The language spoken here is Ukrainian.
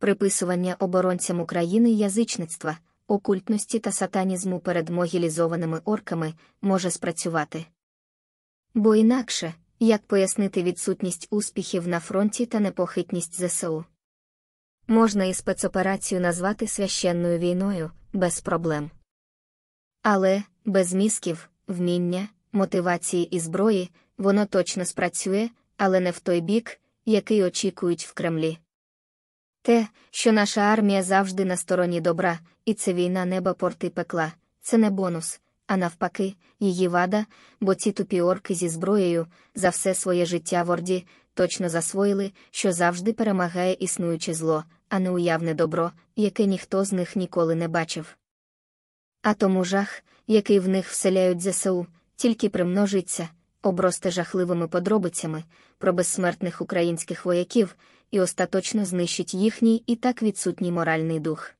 приписування оборонцям України язичництва, окультності та сатанізму перед могілізованими орками може спрацювати. Бо інакше, як пояснити відсутність успіхів на фронті та непохитність ЗСУ? Можна і спецоперацію назвати священною війною без проблем. Але без мізків, вміння, мотивації і зброї воно точно спрацює, але не в той бік, який очікують в Кремлі. Те, що наша армія завжди на стороні добра, і це війна неба порти пекла, це не бонус, а навпаки, її вада, бо ці тупі орки зі зброєю за все своє життя в Орді точно засвоїли, що завжди перемагає існуюче зло, а не уявне добро, яке ніхто з них ніколи не бачив. А тому жах, який в них вселяють ЗСУ, тільки примножиться, обросте жахливими подробицями про безсмертних українських вояків і остаточно знищить їхній і так відсутній моральний дух.